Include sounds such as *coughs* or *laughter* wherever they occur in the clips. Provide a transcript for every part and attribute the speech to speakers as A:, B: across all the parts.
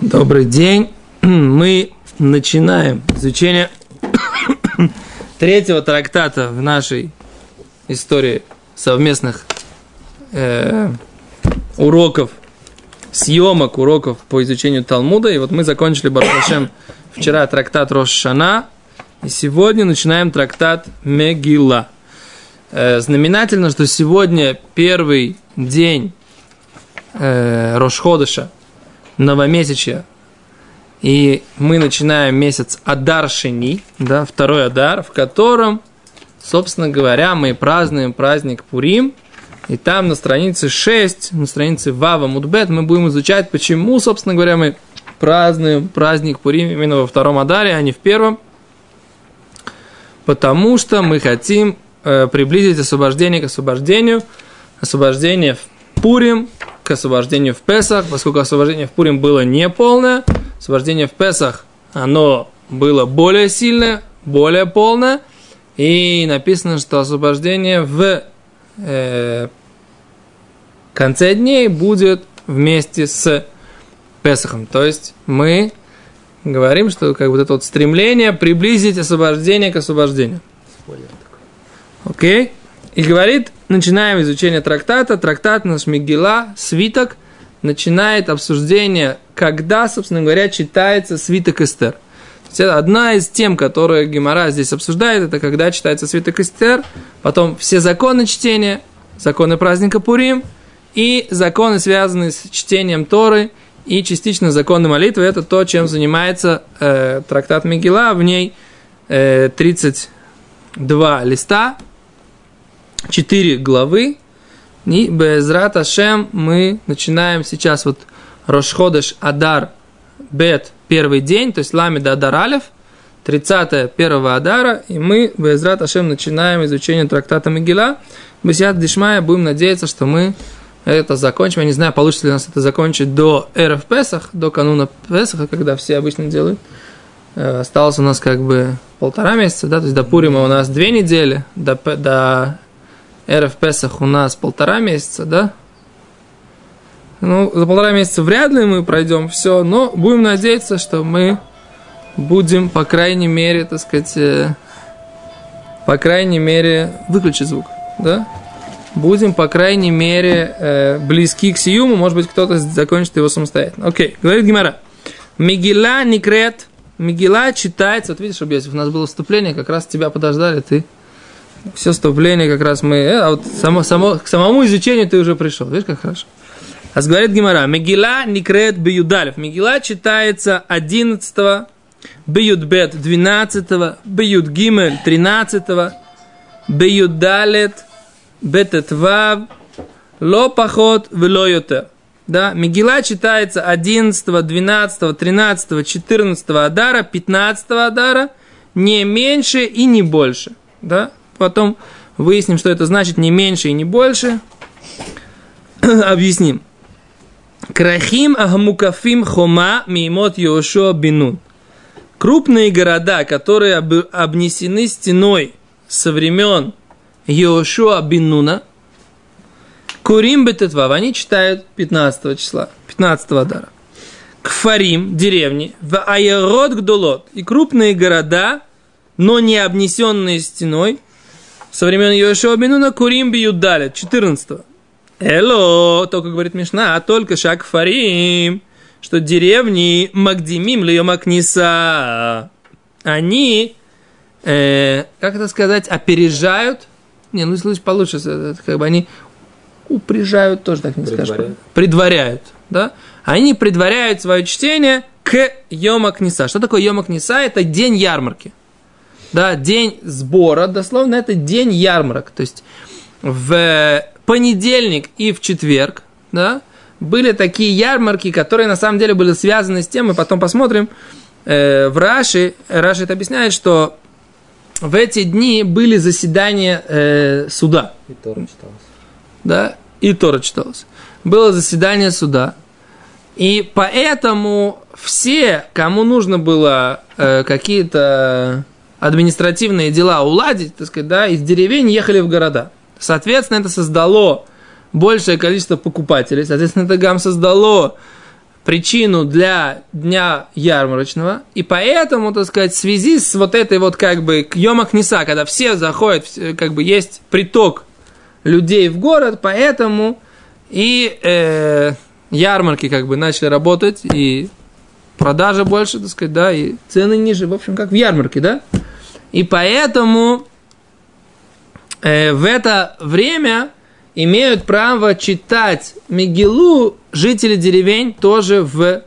A: Добрый день. *clears throat* Мы начинаем изучение *coughs* третьего трактата в нашей истории совместных э, уроков, съемок уроков по изучению Талмуда. И вот мы закончили Барбашем *coughs* вчера трактат Рошана, и сегодня начинаем трактат Мегила. Э, знаменательно, что сегодня первый день э, Рошходыша – новомесячья, и мы начинаем месяц Адар-Шини, да, второй Адар, в котором, собственно говоря, мы празднуем праздник Пурим, и там на странице 6, на странице Вава Мудбет мы будем изучать, почему, собственно говоря, мы празднуем праздник Пурим именно во втором Адаре, а не в первом. Потому что мы хотим э, приблизить освобождение к освобождению, освобождение в Пурим к освобождению в Песах, поскольку освобождение в Пурим было неполное, освобождение в Песах, оно было более сильное, более полное, и написано, что освобождение в э, конце дней будет вместе с Песахом. То есть мы говорим, что как бы вот это вот стремление приблизить освобождение к освобождению. Окей? Okay? И говорит, начинаем изучение трактата. Трактат наш Мигела, свиток, начинает обсуждение, когда, собственно говоря, читается свиток Эстер. Одна из тем, которые Гемора здесь обсуждает, это когда читается свиток Эстер, потом все законы чтения, законы праздника Пурим и законы, связанные с чтением Торы и частично законы молитвы. Это то, чем занимается э, трактат Мигела. В ней э, 32 листа, четыре главы. И Безрат Ашем мы начинаем сейчас вот Рошходыш Адар Бет первый день, то есть Ламид Адар Алев, 30 первого Адара, и мы Безрат Ашем начинаем изучение трактата Мегила. Бесят Дишмая будем надеяться, что мы это закончим. Я не знаю, получится ли у нас это закончить до эры Песах, до кануна Песаха, когда все обычно делают. Э, осталось у нас как бы полтора месяца, да, то есть до Пурима у нас две недели, до, до Эра в Песах у нас полтора месяца, да? Ну, за полтора месяца вряд ли мы пройдем все, но будем надеяться, что мы будем, по крайней мере, так сказать, э, по крайней мере, выключить звук, да? Будем, по крайней мере, э, близки к Сиюму, может быть, кто-то закончит его самостоятельно. Окей, говорит Гимара. Мигила Никрет. Мигила читается, вот видишь, Объясив, у нас было вступление, как раз тебя подождали, ты все вступление как раз мы, э, а вот само, само, к самому изучению ты уже пришел. Видишь, как хорошо. А говорит Гимара, Мегила Никрет Беюдалев. Мегила читается 11 Беюдбет 12 Беюд Гимель 13 Беюдалет Бететвав Ло Пахот Вело Йотер. Да, Мегила читается 11, 12, 13, 14 Адара, 15 Адара, не меньше и не больше. Да? Потом выясним, что это значит не меньше и не больше. *clears throat* Объясним. Крахим Ахмукафим Хома Мимот Йошуа Бинун. Крупные города, которые обнесены стеной со времен Йошуа Бинуна, Курим Бететвав, они читают 15 числа, 15 дара. Кфарим, деревни, в Айрод Гдулот, и крупные города, но не обнесенные стеной, со времен Йошуа Бенуна Курим бьют далее, 14 Эло, только говорит Мишна, а только шаг фарим, что деревни Магдимим Льомакниса, они, э, как это сказать, опережают, не, ну слышь получше, как бы они упрежают, тоже так не предваряют. скажешь, предваряют, да, они предваряют свое чтение к Йомакниса. Что такое Йомакниса? Это день ярмарки да, день сбора, дословно это день ярмарок. То есть в понедельник и в четверг, да, были такие ярмарки, которые на самом деле были связаны с тем, мы потом посмотрим, э, в Раши, Раши это объясняет, что в эти дни были заседания э, суда.
B: И Тора читалось.
A: Да, и Тора читалось. Было заседание суда. И поэтому все, кому нужно было э, какие-то административные дела уладить, так сказать, да, из деревень ехали в города. Соответственно, это создало большее количество покупателей, соответственно, это гам создало причину для дня ярмарочного, и поэтому, так сказать, в связи с вот этой вот как бы Йомах Ниса, когда все заходят, как бы есть приток людей в город, поэтому и э, ярмарки как бы начали работать, и продажа больше, так сказать, да, и цены ниже, в общем, как в ярмарке, да. И поэтому э, в это время имеют право читать Мегилу жители деревень тоже в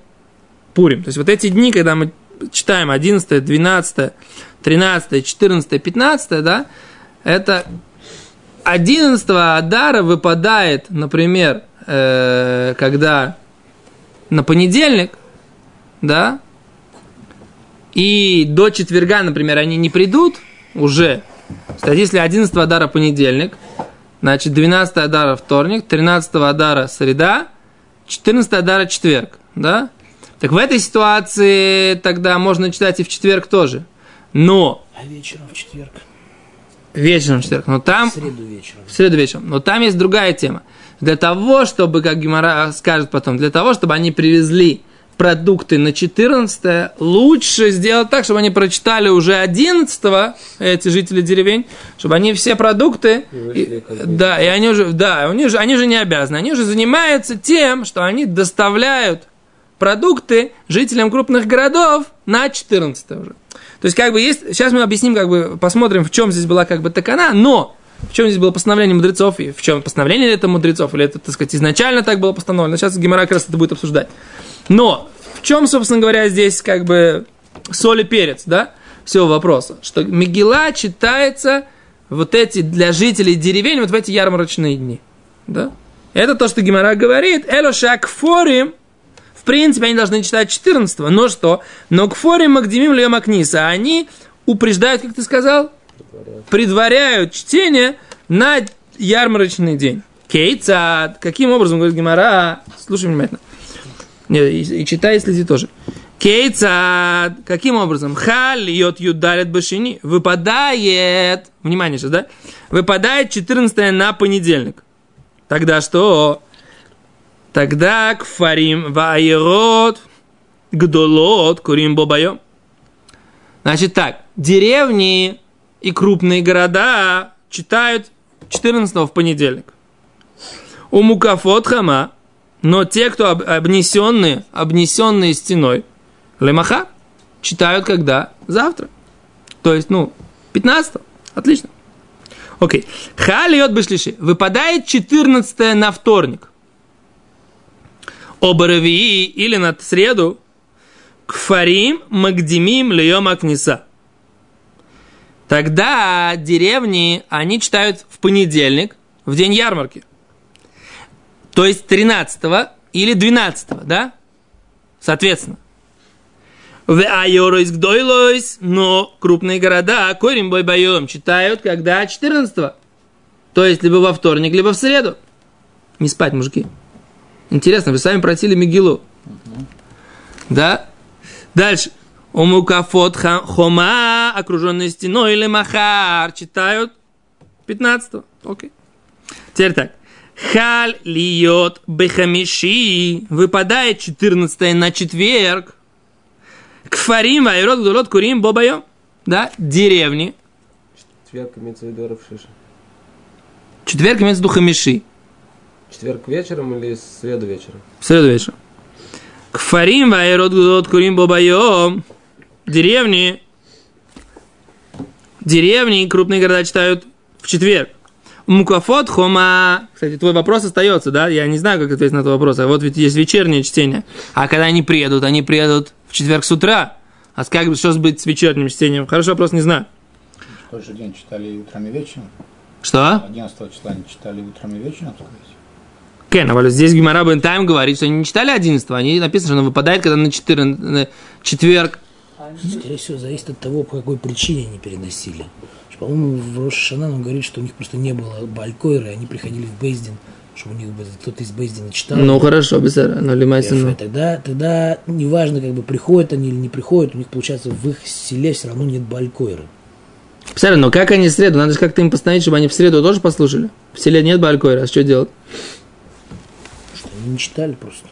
A: Пурим. То есть вот эти дни, когда мы читаем 11, 12, 13, 14, 15, да, это 11 Адара выпадает, например, э, когда на понедельник, да, и до четверга, например, они не придут уже. Кстати, если 11 Адара понедельник, значит 12 Адара вторник, 13 Адара среда, 14 Адара четверг, да? Так в этой ситуации тогда можно читать и в четверг тоже. Но...
B: А вечером в четверг?
A: Вечером в четверг. Но там...
B: В среду вечером.
A: В среду вечером. Но там есть другая тема. Для того, чтобы, как Гимара скажет потом, для того, чтобы они привезли продукты на 14 лучше сделать так, чтобы они прочитали уже 11 эти жители деревень, чтобы они все продукты, и, да, и они уже, да, они же, они же не обязаны, они уже занимаются тем, что они доставляют продукты жителям крупных городов на 14 уже. То есть, как бы есть, сейчас мы объясним, как бы посмотрим, в чем здесь была как бы такана, но в чем здесь было постановление мудрецов, и в чем постановление это мудрецов, или это, так сказать, изначально так было постановлено. Сейчас Гемора как раз это будет обсуждать. Но в чем, собственно говоря, здесь как бы соль и перец, да, всего вопроса? Что Мегила читается вот эти для жителей деревень вот в эти ярмарочные дни. Да? Это то, что Гимара говорит. Элошак форим. В принципе, они должны читать 14 но что? Но к форим магдимим льем акниса. Они упреждают, как ты сказал, предваряют, чтение на ярмарочный день. Кейцад. Каким образом, говорит Гимара? Слушай внимательно. И, и читай, следи тоже. Кейцад. Каким образом? Халь йот юдарит башини. Выпадает. Внимание сейчас, да? Выпадает 14 на понедельник. Тогда что? Тогда к фарим ваерот гдолот курим бобайом. Значит так, деревни и крупные города читают 14 в понедельник. У Мукафот Хама – но те, кто обнесенные, обнесенные стеной, лемаха, читают когда? Завтра. То есть, ну, 15 Отлично. Окей. Халиот бешлиши. Выпадает 14 на вторник. Обаравии или на среду. Кфарим магдимим льем акниса. Тогда деревни, они читают в понедельник, в день ярмарки – то есть 13 или 12, да? Соответственно. В Айоройс Гдойлойс, но крупные города Корим Бойбайом читают, когда 14 То есть либо во вторник, либо в среду. Не спать, мужики. Интересно, вы сами просили Мигилу. Угу. Да? Дальше. Умукафот хома, окруженные стеной или махар, читают 15 Окей. Теперь так. Халь льет бехамиши. Выпадает 14 на четверг. Кфарим вайрот гдулот курим бобайо. Да, деревни.
C: Четверг имеется в виду Равшиша.
A: Четверг имеется в виду хамиши.
C: Четверг вечером или среду вечером?
A: Среду вечером. Кфарим вайрот гдулот курим бобайо. Деревни. Деревни, крупные города читают в четверг. Мукафот хома. Кстати, твой вопрос остается, да? Я не знаю, как ответить на этот вопрос. А вот ведь есть вечернее чтение. А когда они приедут? Они приедут в четверг с утра. А как бы что быть с вечерним чтением? Хороший вопрос, не знаю.
B: В тот же день читали утром и вечером.
A: Что?
B: 11 числа они читали утром и вечером, сказать.
A: Кен, а здесь Гимара Бентайм говорит, что они не читали 11 они написано, что оно выпадает, когда на, 4, на четверг.
B: Скорее всего, зависит от того, по какой причине они переносили. По-моему, в Рошана он говорит, что у них просто не было Балькойра, и они приходили в Бейздин, чтобы у них кто-то из Бейздина читал.
A: Ну хорошо, без но лимайся.
B: Ну. Тогда, тогда неважно, как бы приходят они или не приходят, у них получается в их селе все равно нет Балькойра.
A: Представляю, но как они в среду? Надо же как-то им постановить, чтобы они в среду тоже послушали. В селе нет Балькойра, а что делать?
B: Что они не читали просто.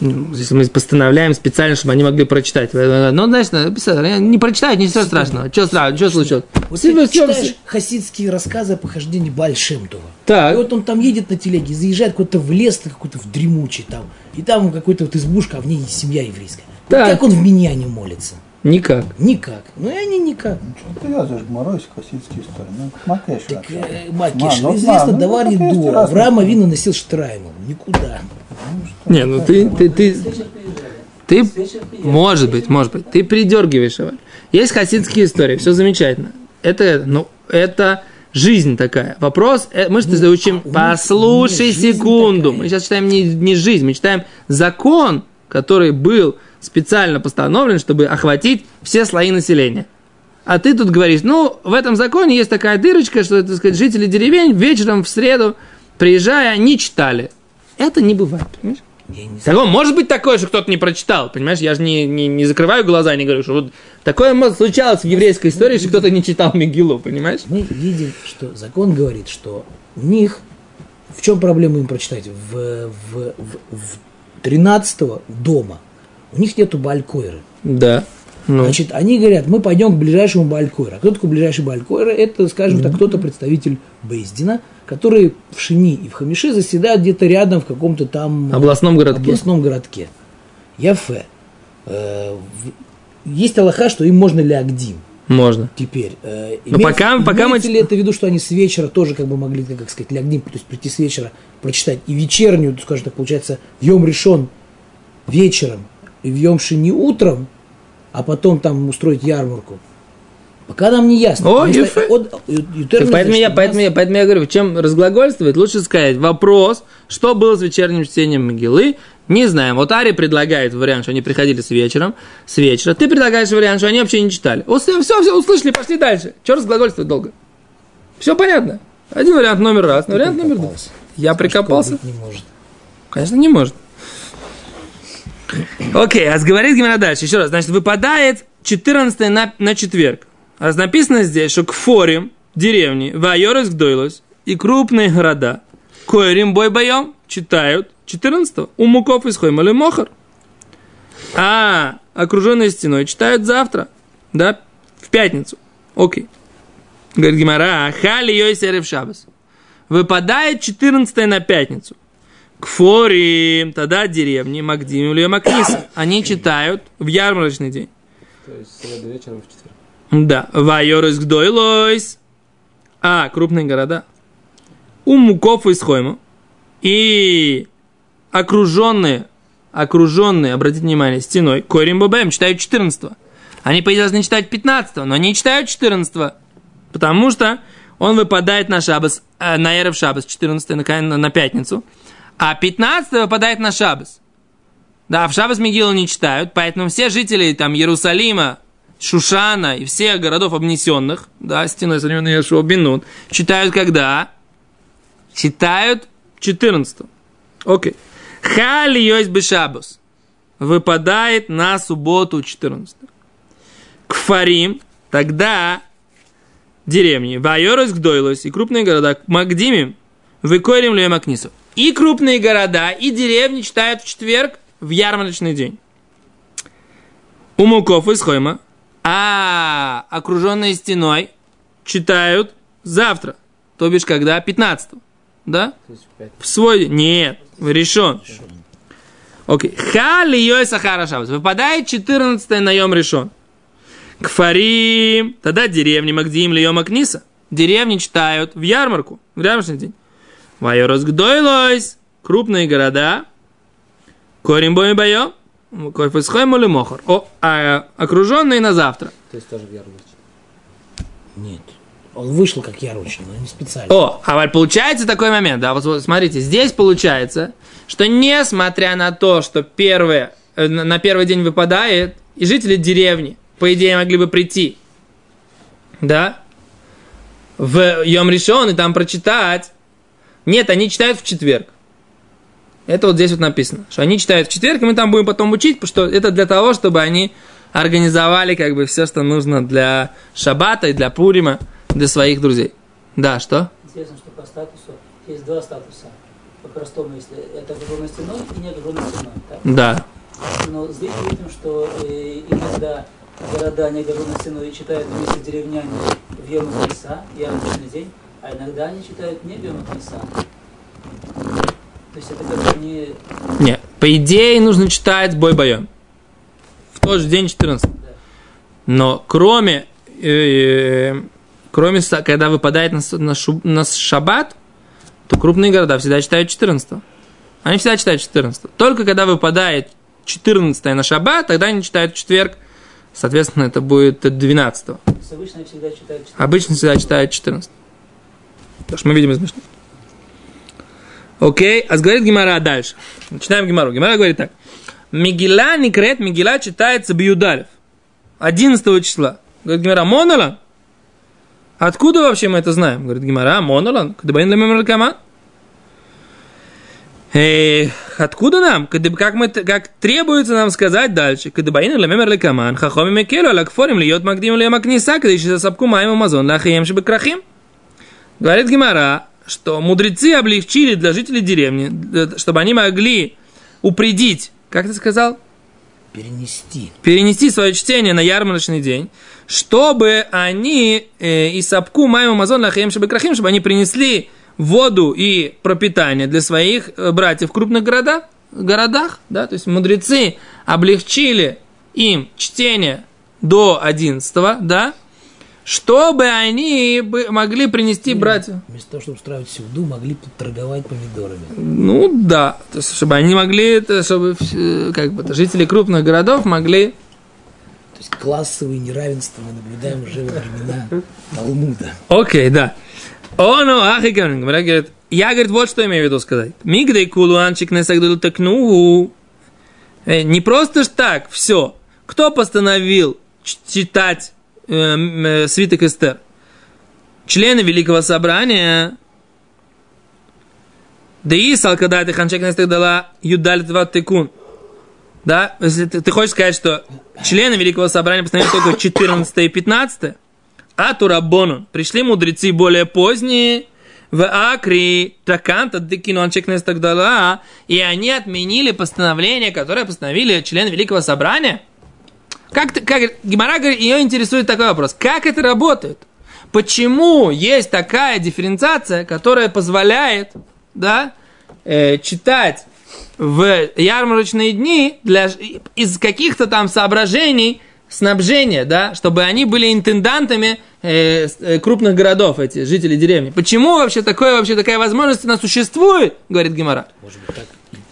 A: Ну, Если мы постановляем специально, чтобы они могли прочитать. Ну, знаешь, написано, не прочитают, ничего страшного. Что страшного, что случилось?
B: Вот ты
A: все-
B: читаешь хасидские рассказы о похождении Бальшемтова.
A: Так.
B: И вот он там едет на телеге, заезжает куда-то в лес, какой-то в дремучий там. И там какой-то вот избушка, а в ней семья еврейская. Вот
A: Так.
B: Как он в миньяне молится?
A: Никак.
B: Никак. Ну и они никак.
D: Ты вязываешь гморой хасидские истории. Ну, Макеш.
B: Так,
D: вообще.
B: э, Макиш,
D: Ма, ну,
B: известно,
D: ну,
B: давар
D: так есть
B: еду.
D: разные
B: Авраама Вину носил штраймл. Никуда.
A: Не, ну ты, ты, ты, ты, может быть, может быть, ты придергиваешь его. Есть хасидские истории, все замечательно. Это, ну, это жизнь такая. Вопрос, э, мы что учим,
B: у них
A: послушай секунду, мы сейчас читаем не, не жизнь, мы читаем закон, который был специально постановлен, чтобы охватить все слои населения. А ты тут говоришь, ну, в этом законе есть такая дырочка, что, так сказать, жители деревень вечером в среду, приезжая, не читали. Это не бывает, понимаешь?
B: Я не.
A: Такое, может быть такое, что кто-то не прочитал, понимаешь? Я же не, не, не закрываю глаза и не говорю, что вот такое может случалось в еврейской истории, что кто-то не читал Мегилу, понимаешь?
B: Мы видим, что закон говорит, что у них в чем проблема им прочитать? В, в, в, в 13 дома у них нету балькойры.
A: Да. Ну,
B: Значит, они говорят, мы пойдем к ближайшему Балькойру. А кто такой ближайший Балькойра? Это, скажем так, кто-то представитель Бейздина, который в Шини и в Хамише заседают где-то рядом в каком-то там
A: областном городке.
B: областном городке. Яфе. Э, Есть Аллаха, что им можно лягдим
A: Можно.
B: теперь. Э,
A: Но пока- пока мы-
B: ли это в виду, что они с вечера тоже как бы могли, как сказать, лягдим, то есть прийти с вечера, прочитать и вечернюю, скажем так, получается, в Йом решен вечером и в Йом Шини утром, а потом там устроить ярмарку. Пока нам не ясно.
A: О,
B: что от-
A: поэтому,
B: значит,
A: я, поэтому, я, поэтому я говорю, чем разглагольствовать, лучше сказать вопрос, что было с вечерним чтением Мегилы, не знаем. Вот Ари предлагает вариант, что они приходили с вечером, с вечера. Ты предлагаешь вариант, что они вообще не читали. Все, все, все услышали, пошли дальше. Че разглагольствовать долго? Все понятно. Один вариант номер раз, вариант номер два. Я прикопался?
B: не может.
A: Конечно, не может. Окей, а говорит Гимара дальше. Еще раз. Значит, выпадает 14 на, на четверг. А написано здесь, что к форим деревни, Вайорес Гдойлос и крупные города, Койрим бой боем читают 14 у муков из Хоймали Мохар. А окруженные стеной читают завтра, да, в пятницу. Окей. Говорит Гимара, хали йой серев шабас. Выпадает 14 на пятницу. Кфорим, тогда деревни, Магдим или Макниса. *coughs* Они читают в ярмарочный день.
C: То есть среду вечером в четверг.
A: Да. Вайорес гдойлойс. А, крупные города. У муков из Хойма. И окруженные, окруженные, обратите внимание, стеной, Корим Бабаем читают 14 Они, по идее, должны читать 15 но они читают 14 Потому что он выпадает на шабас, э, на Эрев шабас, 14 на, на, на пятницу. А 15 выпадает на шабас. Да, в Шабас Мегилу не читают, поэтому все жители там Иерусалима, Шушана и всех городов обнесенных, да, стеной современной Яшуа Бинун, читают когда? Читают 14 Окей. Хали йойс бешабус. Выпадает на субботу 14 Кфарим, тогда деревни, Вайорос Гдойлос и крупные города, Магдимим, Выкорим Лемакнису. И крупные города, и деревни читают в четверг в ярмарочный день. У Муков из Хойма, а окруженные стеной читают завтра, то бишь когда? 15 да?
C: В
A: свой день. Нет, решен. Окей. Хали йой сахара шабас. Выпадает 14 на йом решен. Кфарим. Тогда деревни Магдим ли йом Акниса. Деревни читают в ярмарку, в ярмарочный день. Вайорос гдойлойс. Крупные города. Корим бой боем. Койфесхойм или мохор. О, а окруженные на завтра.
C: То есть тоже в ярмарке.
B: Нет. Он вышел как ярочный, но не специально.
A: О, а вот получается такой момент, да, вот, вот смотрите, здесь получается, что несмотря на то, что первое, э, на первый день выпадает, и жители деревни, по идее, могли бы прийти, да, в Йом Ришон и там прочитать, нет, они читают в четверг. Это вот здесь вот написано, что они читают в четверг, и мы там будем потом учить, потому что это для того, чтобы они организовали как бы все, что нужно для Шабата и для Пурима, для своих друзей. Да, что?
E: Интересно, что по статусу есть два статуса.
B: по-простому, если это окруженной стеной и не окруженной стеной. Так?
A: Да.
B: Но здесь видим, что э, иногда города не окруженной стеной читают вместе с деревнями в Йом Книса, ярмарочный день, а иногда они читают не. То есть это как бы не...
A: Нет. По идее нужно читать бой боем. В тот же день 14. Но кроме, э, кроме, са- когда выпадает на, на, шу- на шаббат, то крупные города всегда читают 14. Они всегда читают 14. Только когда выпадает 14 на шаббат, тогда они читают четверг. Соответственно, это будет 12.
B: То есть обычно всегда читают 14.
A: Обычно всегда читают 14. Потому что мы видим из Мишны. Окей, а говорит Гимара дальше. Начинаем Гимару. Гимара говорит так. Мигила Никрет, Мигила читается Бьюдалев. 11 числа. Говорит Гимара, Монолан? Откуда вообще мы это знаем? Говорит Гимара, Монолан? Кадабаин Лемемракаман? Эй, откуда нам? Как, мы, как требуется нам сказать дальше? Кадабаин Лемемер Лекаман, Хахоми Мекелу, Алакфорим, Льет Магдим Лема Книса, когда еще сапку Маем Амазон, Лахаем Шибакрахим. Говорит Гимара, что мудрецы облегчили для жителей деревни, для- чтобы они могли упредить, как ты сказал,
B: Перенести.
A: перенести свое чтение на ярмарочный день, чтобы они э, и сапку маем амазон лахаем шабекрахим, чтобы они принесли воду и пропитание для своих э, братьев в крупных городах, городах, да, то есть мудрецы облегчили им чтение до 11, да, чтобы они могли принести братьям.
B: Вместо того, чтобы устраивать сюду, могли торговать помидорами.
A: Ну да, то есть, чтобы они могли, это, чтобы э, как бы, жители крупных городов могли
B: То есть классовые неравенства мы наблюдаем уже во времена Талмуда.
A: Окей, да. Оно, ахикан, Гмара говорит, я, говорит, вот что имею в виду сказать. Мигдей кулуанчик не сагдул такну. Э, Не просто ж так, все. Кто постановил читать э, э, свиток Эстер? Члены Великого Собрания. Да и когда ты ханчек дала юдаль два тыкун. Да, если ты, ты хочешь сказать, что члены Великого Собрания постановили только 14 и 15, а Турабону пришли мудрецы более поздние, в Акри, Таканта, Декинончик и так далее, и они отменили постановление, которое постановили члены Великого Собрания. Как, как Гимара говорит, ее интересует такой вопрос. Как это работает? Почему есть такая дифференциация, которая позволяет да, э, читать в ярмарочные дни для, из каких-то там соображений снабжения, да, чтобы они были интендантами э, э, крупных городов, эти жители деревни. Почему вообще такое, вообще такая возможность у нас существует, говорит Гимара.
B: Может быть, так.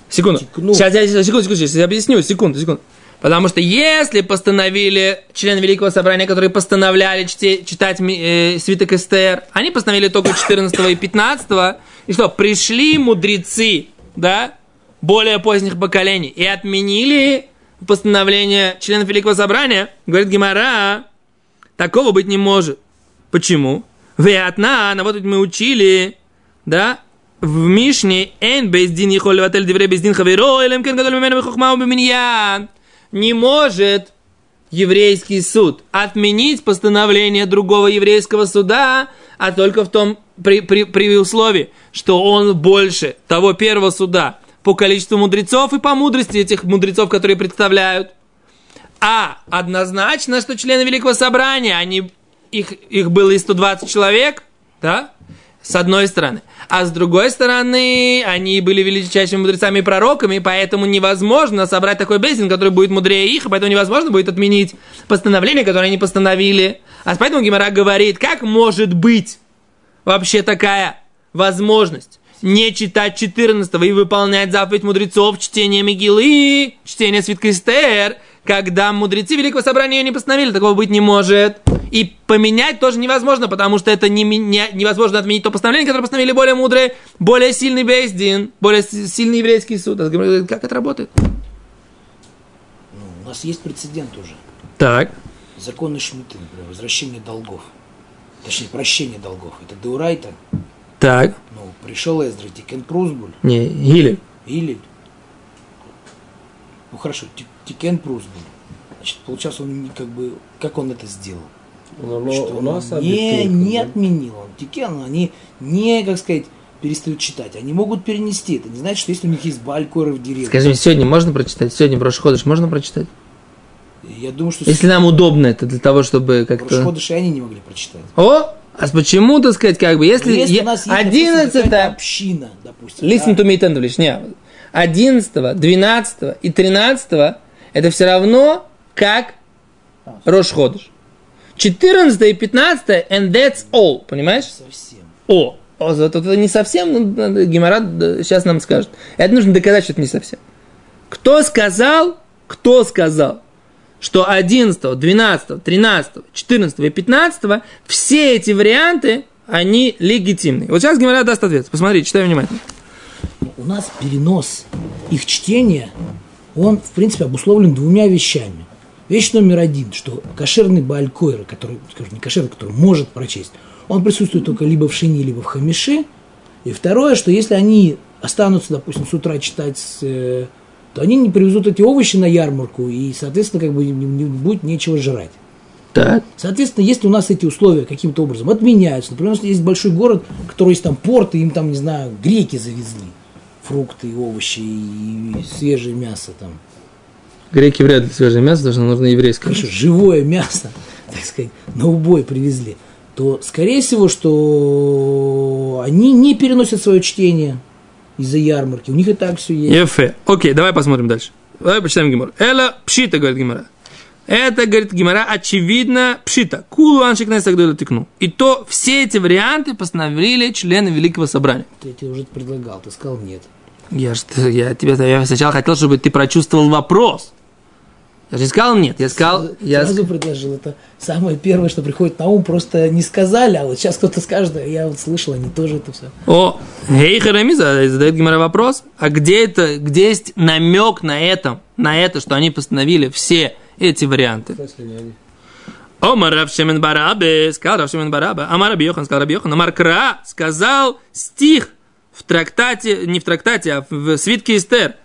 A: Секунду. Сейчас, я, секунду, секунду, сейчас я объясню, секунду, секунду. Потому что если постановили члены Великого Собрания, которые постановляли чте- читать э, свиток Эстер, они постановили только 14 и 15, и что, пришли мудрецы, да, более поздних поколений, и отменили постановление членов Великого Собрания, говорит Гимара, такого быть не может. Почему? Веатна, вот мы учили, да, в Мишне, эн бездин ехол леватель дивре бездин хаверо, элем кен гадоль мимену бехухмау биминьян. Не может еврейский суд отменить постановление другого еврейского суда, а только в том, при, при, при условии, что он больше того первого суда по количеству мудрецов и по мудрости этих мудрецов, которые представляют. А однозначно, что члены Великого Собрания, они, их, их было и 120 человек, да, с одной стороны. А с другой стороны, они были величайшими мудрецами и пророками, поэтому невозможно собрать такой бейсинг, который будет мудрее их, поэтому невозможно будет отменить постановление, которое они постановили. А поэтому Гимара говорит, как может быть вообще такая возможность не читать 14 и выполнять заповедь мудрецов, чтение Мегилы, чтение Свитка Эстер, когда мудрецы Великого Собрания ее не постановили, такого быть не может. И поменять тоже невозможно, потому что это не, не- невозможно отменить то постановление, которое постановили более мудрые, более сильный бейс-дин, более сильный еврейский суд. Как это работает?
B: Ну, у нас есть прецедент уже.
A: Так.
B: Законы Шмиты, например, возвращение долгов. Точнее, прощение долгов. Это דאורייתא.
A: Так.
B: Ну, пришел Эздра, תיקן פרוזבול,
A: Не, или.
B: или... Ну, хорошо, Ти- Тикен Прузбуль. Значит, получается, он как бы... Как он это сделал?
C: Но, но
B: что
C: у нас
B: он не, не
C: да?
B: отменил он Тикен, они не, как сказать, перестают читать. Они могут перенести. Это не значит, что если у них есть балькоры в деревне.
A: Скажи мне, сегодня можно прочитать? Сегодня в Рошходыш можно прочитать?
B: Я думаю, что
A: Если нам удобно это для того, чтобы как-то...
B: Рошходыш и они не могли прочитать.
A: О, а почему, так сказать, как бы, если,
B: Если
A: е-
B: у нас есть, допустим,
A: 11
B: какая-то община, допустим.
A: Listen
B: да,
A: to me attentively, не. 11, 12 и 13 это все равно как Рошходыш. 14 и 15 and that's all, понимаешь?
B: Совсем.
A: О, о, зато это не совсем, ну, Геморрат сейчас нам скажет. Это нужно доказать, что это не совсем. Кто сказал, кто сказал, что 11, 12, 13, 14 и 15 все эти варианты, они легитимны. Вот сейчас Геморрат даст ответ. Посмотри, читай внимательно.
B: У нас перенос их чтения, он, в принципе, обусловлен двумя вещами. Вещь номер один, что кошерный Баалькойра, который, скажем, не кошерный, который может прочесть, он присутствует только либо в Шине, либо в Хамише. И второе, что если они останутся, допустим, с утра читать, э, то они не привезут эти овощи на ярмарку, и, соответственно, как бы не, будет нечего жрать.
A: Так.
B: Соответственно, если у нас эти условия каким-то образом отменяются, например, нас есть большой город, у которого есть там порт, и им там, не знаю, греки завезли фрукты, овощи и свежее мясо там.
A: Греки вряд ли свежее мясо, должно нужно еврейское.
B: Хорошо, живое мясо, *laughs* так сказать, на убой привезли, то, скорее всего, что они не переносят свое чтение из-за ярмарки. У них и так все есть.
A: Ефе. Окей, давай посмотрим дальше. Давай почитаем Гимор. Эла пшита, говорит Гимора. Это, говорит Гимора, очевидно пшита. Кулу аншик тогда тыкну. И то все эти варианты постановили члены Великого Собрания.
B: Я тебе уже предлагал, ты сказал нет.
A: Я, ж, я тебе я сначала хотел, чтобы ты прочувствовал вопрос. Я же не сказал нет, я сказал... Я,
B: Сразу предложил, это самое первое, что приходит на ум, просто не сказали, а вот сейчас кто-то скажет, а я вот слышал, они тоже это все.
A: О, Гей Харамиза задает Гимара вопрос, а где это, где есть намек на это, на это, что они постановили все эти варианты? Омар Рав Шемен Барабе, сказал Рав Шемен Бараба, Амар Раби Йохан, сказал Раби Йохан, Амар Кра сказал стих в трактате, не в трактате, а в свитке Эстер.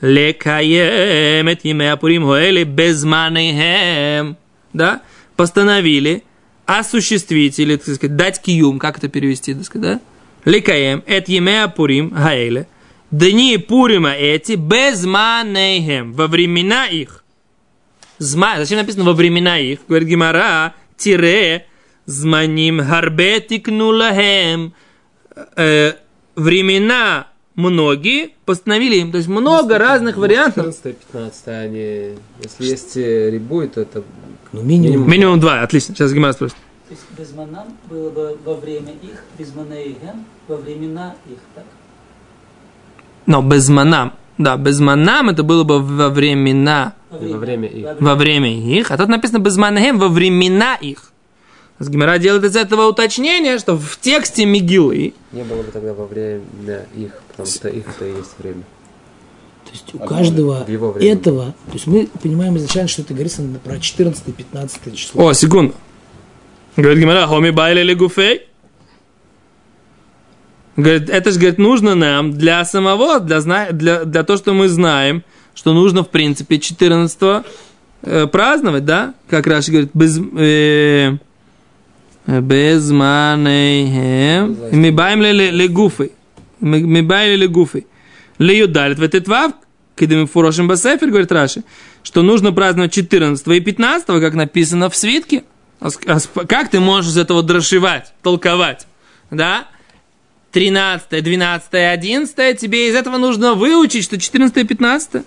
A: Лекаем эт имя Пурим Хоэли безманейхем. Да? Постановили осуществить, или, так сказать, дать киюм, как это перевести, так сказать, да? Лекаем эт имя Пурим Хаэле. Дни Пурима эти безманейхем, во времена их. Зма, зачем написано во времена их? Говорит Гимара, тире, зманим харбетик нулахем. Э, времена многие постановили им, то есть много разных вариантов.
C: 14 15 они... Если есть э, рибуй, то это...
B: Ну, минимум.
A: Минимум два, отлично. Сейчас Гимара спросит.
E: То есть безманам было бы во время их, безманейгем, во времена их, так?
A: Но без манам. Да, без манам это было бы во времена,
C: Во время их.
A: во время их, а тут написано без манхем во времена их. Гимара делает из этого уточнение, что в тексте Мигилы
C: Не было бы тогда во время их, потому что их это и есть время.
B: То есть у каждого
C: его время.
B: этого, то есть мы понимаем изначально, что это говорится про 14-15 число.
A: О, секунду. Говорит Гимара, хоми байли или гуфей? Говорит, это же, говорит, нужно нам для самого, для, зна... для, для того, что мы знаем, что нужно, в принципе, 14 э, праздновать, да? Как Раши говорит, без... Э, без манейхем. Мы баем ли ли гуфы. Мы баем ли гуфы. Ли юдалит в этот вав, мы фурошим басефер, говорит Раши, что нужно праздновать 14 и 15, как написано в свитке. А а Как ты можешь из этого дрошивать, толковать? Да? 13, 12, 11, тебе из этого нужно выучить, что 14 и 15.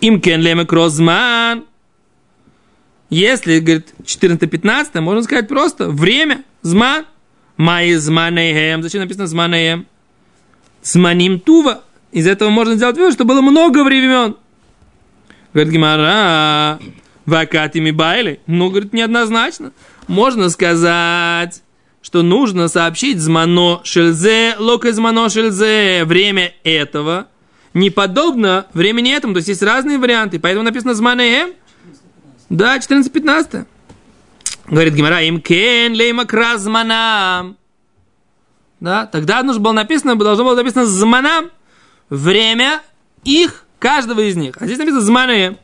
A: Им кен лемек розман. Если, говорит, 14-15, можно сказать просто время, зман. Май зманейхем. Зачем написано зманейхем? Зманим тува. Из этого можно сделать вывод, что было много времен. Говорит Гимара, вакатими байли. Ну, говорит, неоднозначно. Можно сказать, что нужно сообщить змано шельзе, лока змано шельзе, время этого, не подобно времени этому. То есть есть разные варианты, поэтому написано зманеем. Да, 14-15. Говорит Гимара, им кен лейма кразманам. Да, тогда нужно было написано, должно было написано зманам. Время их, каждого из них. А здесь написано зманеем.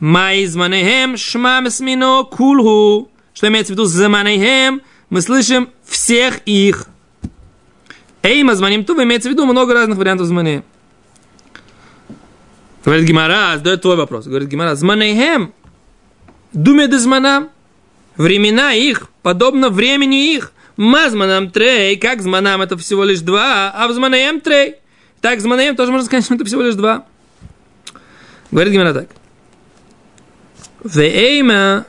A: Май зманеем шмам смино кулху. Что имеется в виду зманеем? Мы слышим всех их. Эйма зманим тува имеется в виду много разных вариантов зманы. Говорит Гимара, задает твой вопрос. Говорит Гимара, зманейхем, думе де зманам, времена их, подобно времени их. Мазманам трей, как зманам это всего лишь два, а в зманаем трей. Так, зманаем тоже можно сказать, что это всего лишь два. Говорит Гимара так. Вейма,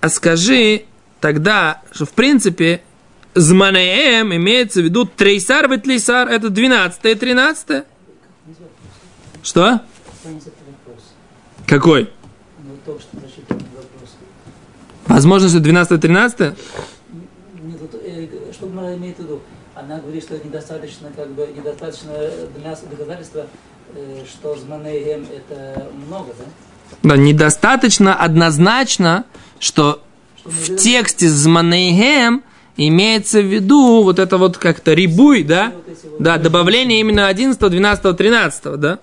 A: а скажи тогда, что в принципе зманаем имеется в виду трейсар ветлейсар, это 12 и 13 Что? Какой?
E: Ну, только что прочитал вопрос.
A: Возможно, что 12 и 13
E: Нет, что Гмара имеет в виду? Она говорит, что недостаточно, как бы, недостаточно для нас доказательства, э, что Зманейгем это много, да?
A: Да, недостаточно однозначно, что
E: Что мы
A: в тексте зманейгем имеется в виду вот это вот как-то рибуй, да?
E: вот
A: Да, добавление именно 11, 12, 13, да?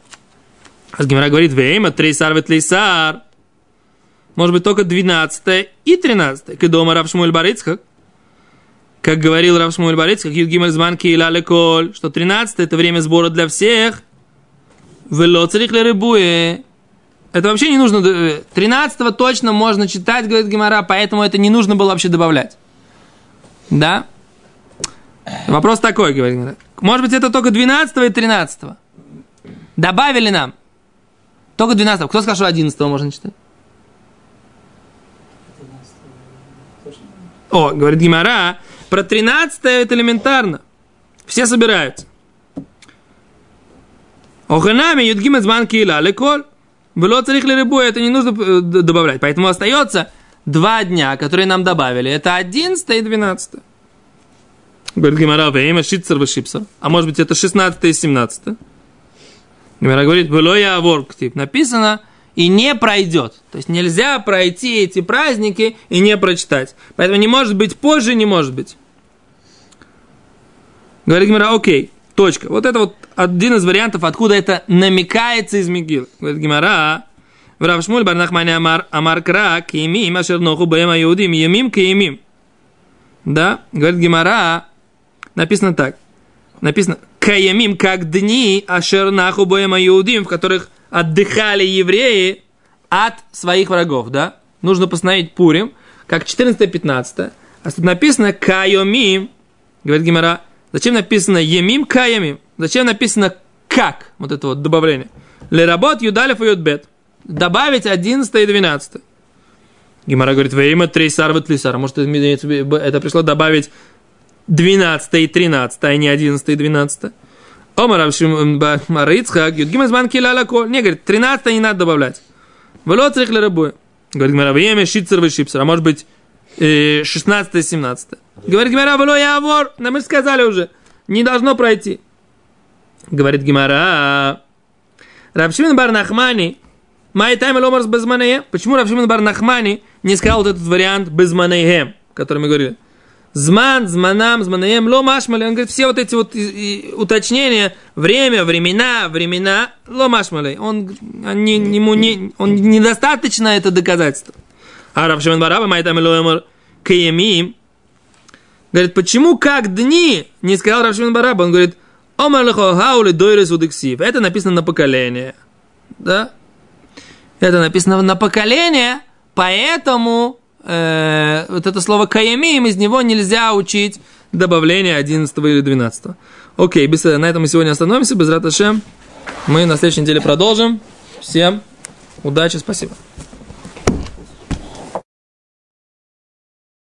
A: А Гимара говорит, вейма, трейсар, ветлейсар. Может быть, только 12 и 13. Кедома Рав Шмуэль Барицхак. Как говорил Рав Шмуэль Барицхак, Юдгимель Зманки и Леколь, что 13 это время сбора для всех. Вело царих рыбуе. Это вообще не нужно... э, 13 точно можно читать, говорит Гимара, поэтому это не нужно было вообще добавлять. Да? Вопрос такой, говорит Гимара. Может быть, это только 12 и 13 Добавили нам. Только 12 Кто сказал, что 11 можно читать?
E: 13, точно.
A: О, говорит Гимара, про 13 это элементарно. Все собираются. Оханами юдгим из банки ила леколь. Было царих рыбу, это не нужно э, добавлять. Поэтому остается два дня, которые нам добавили. Это 11 и 12. Говорит Гимара, время шитцер вы шипсер. А может быть это 16 и 17. Гимара говорит, было я вор, написано, и не пройдет. То есть нельзя пройти эти праздники и не прочитать. Поэтому не может быть позже, не может быть. Говорит Гимара, окей, точка. Вот это вот один из вариантов, откуда это намекается из Мигил. Говорит Гимара, Рав Шмуль Барнахмане Амар, Амар Кра, Киемим, Ашер Ноху Бэма Иудим, Емим, Киемим. Да, говорит Гимара, написано так. Написано, Каямим, как дни, Ашер Наху Бэма Иудим, в которых отдыхали евреи от своих врагов, да? Нужно постановить Пурим, как 14-15. А тут написано Кайомим, говорит Гимара, зачем написано Емим Каямим? Зачем написано как? Вот это вот добавление. Леработ Юдалев и Юдбет. Добавить 11 и 12. Гимара говорит, во имя Трейсар Ветлисар. Может, это пришло добавить 12 и 13, а не 11 и 12. Омар Марицхак, Юдгимас Банки Лалако. Не, говорит, 13 не надо добавлять. Вело црих лерабуя. Говорит Гимара, время шицер вы шипсер. А может быть, э, 16 и 17. Говорит Гимара, вело я вор. Да мы же сказали уже. Не должно пройти. Говорит Гимара, Равшимин бар Нахмани, Май тайм ломарс без. Почему Равшимин бар Нахмани не сказал вот этот вариант без котором мы говорили? Зман, зманам, зманаем, ло машмали. Он говорит, все вот эти вот уточнения, время, времена, времена, ло машмали. Он, они, ему не, он недостаточно это доказательство. А Равшимин Бараба, май тайм ломар каемим, Говорит, почему как дни не сказал Равшимин Бараба? Он говорит, Омар лехо хаули дойрес удексив. Это написано на поколение. Да? Это написано на поколение, поэтому э, вот это слово каямим, из него нельзя учить добавление 11 или 12. Окей, без, на этом мы сегодня остановимся. Без раташем. Мы на следующей неделе продолжим. Всем удачи, спасибо.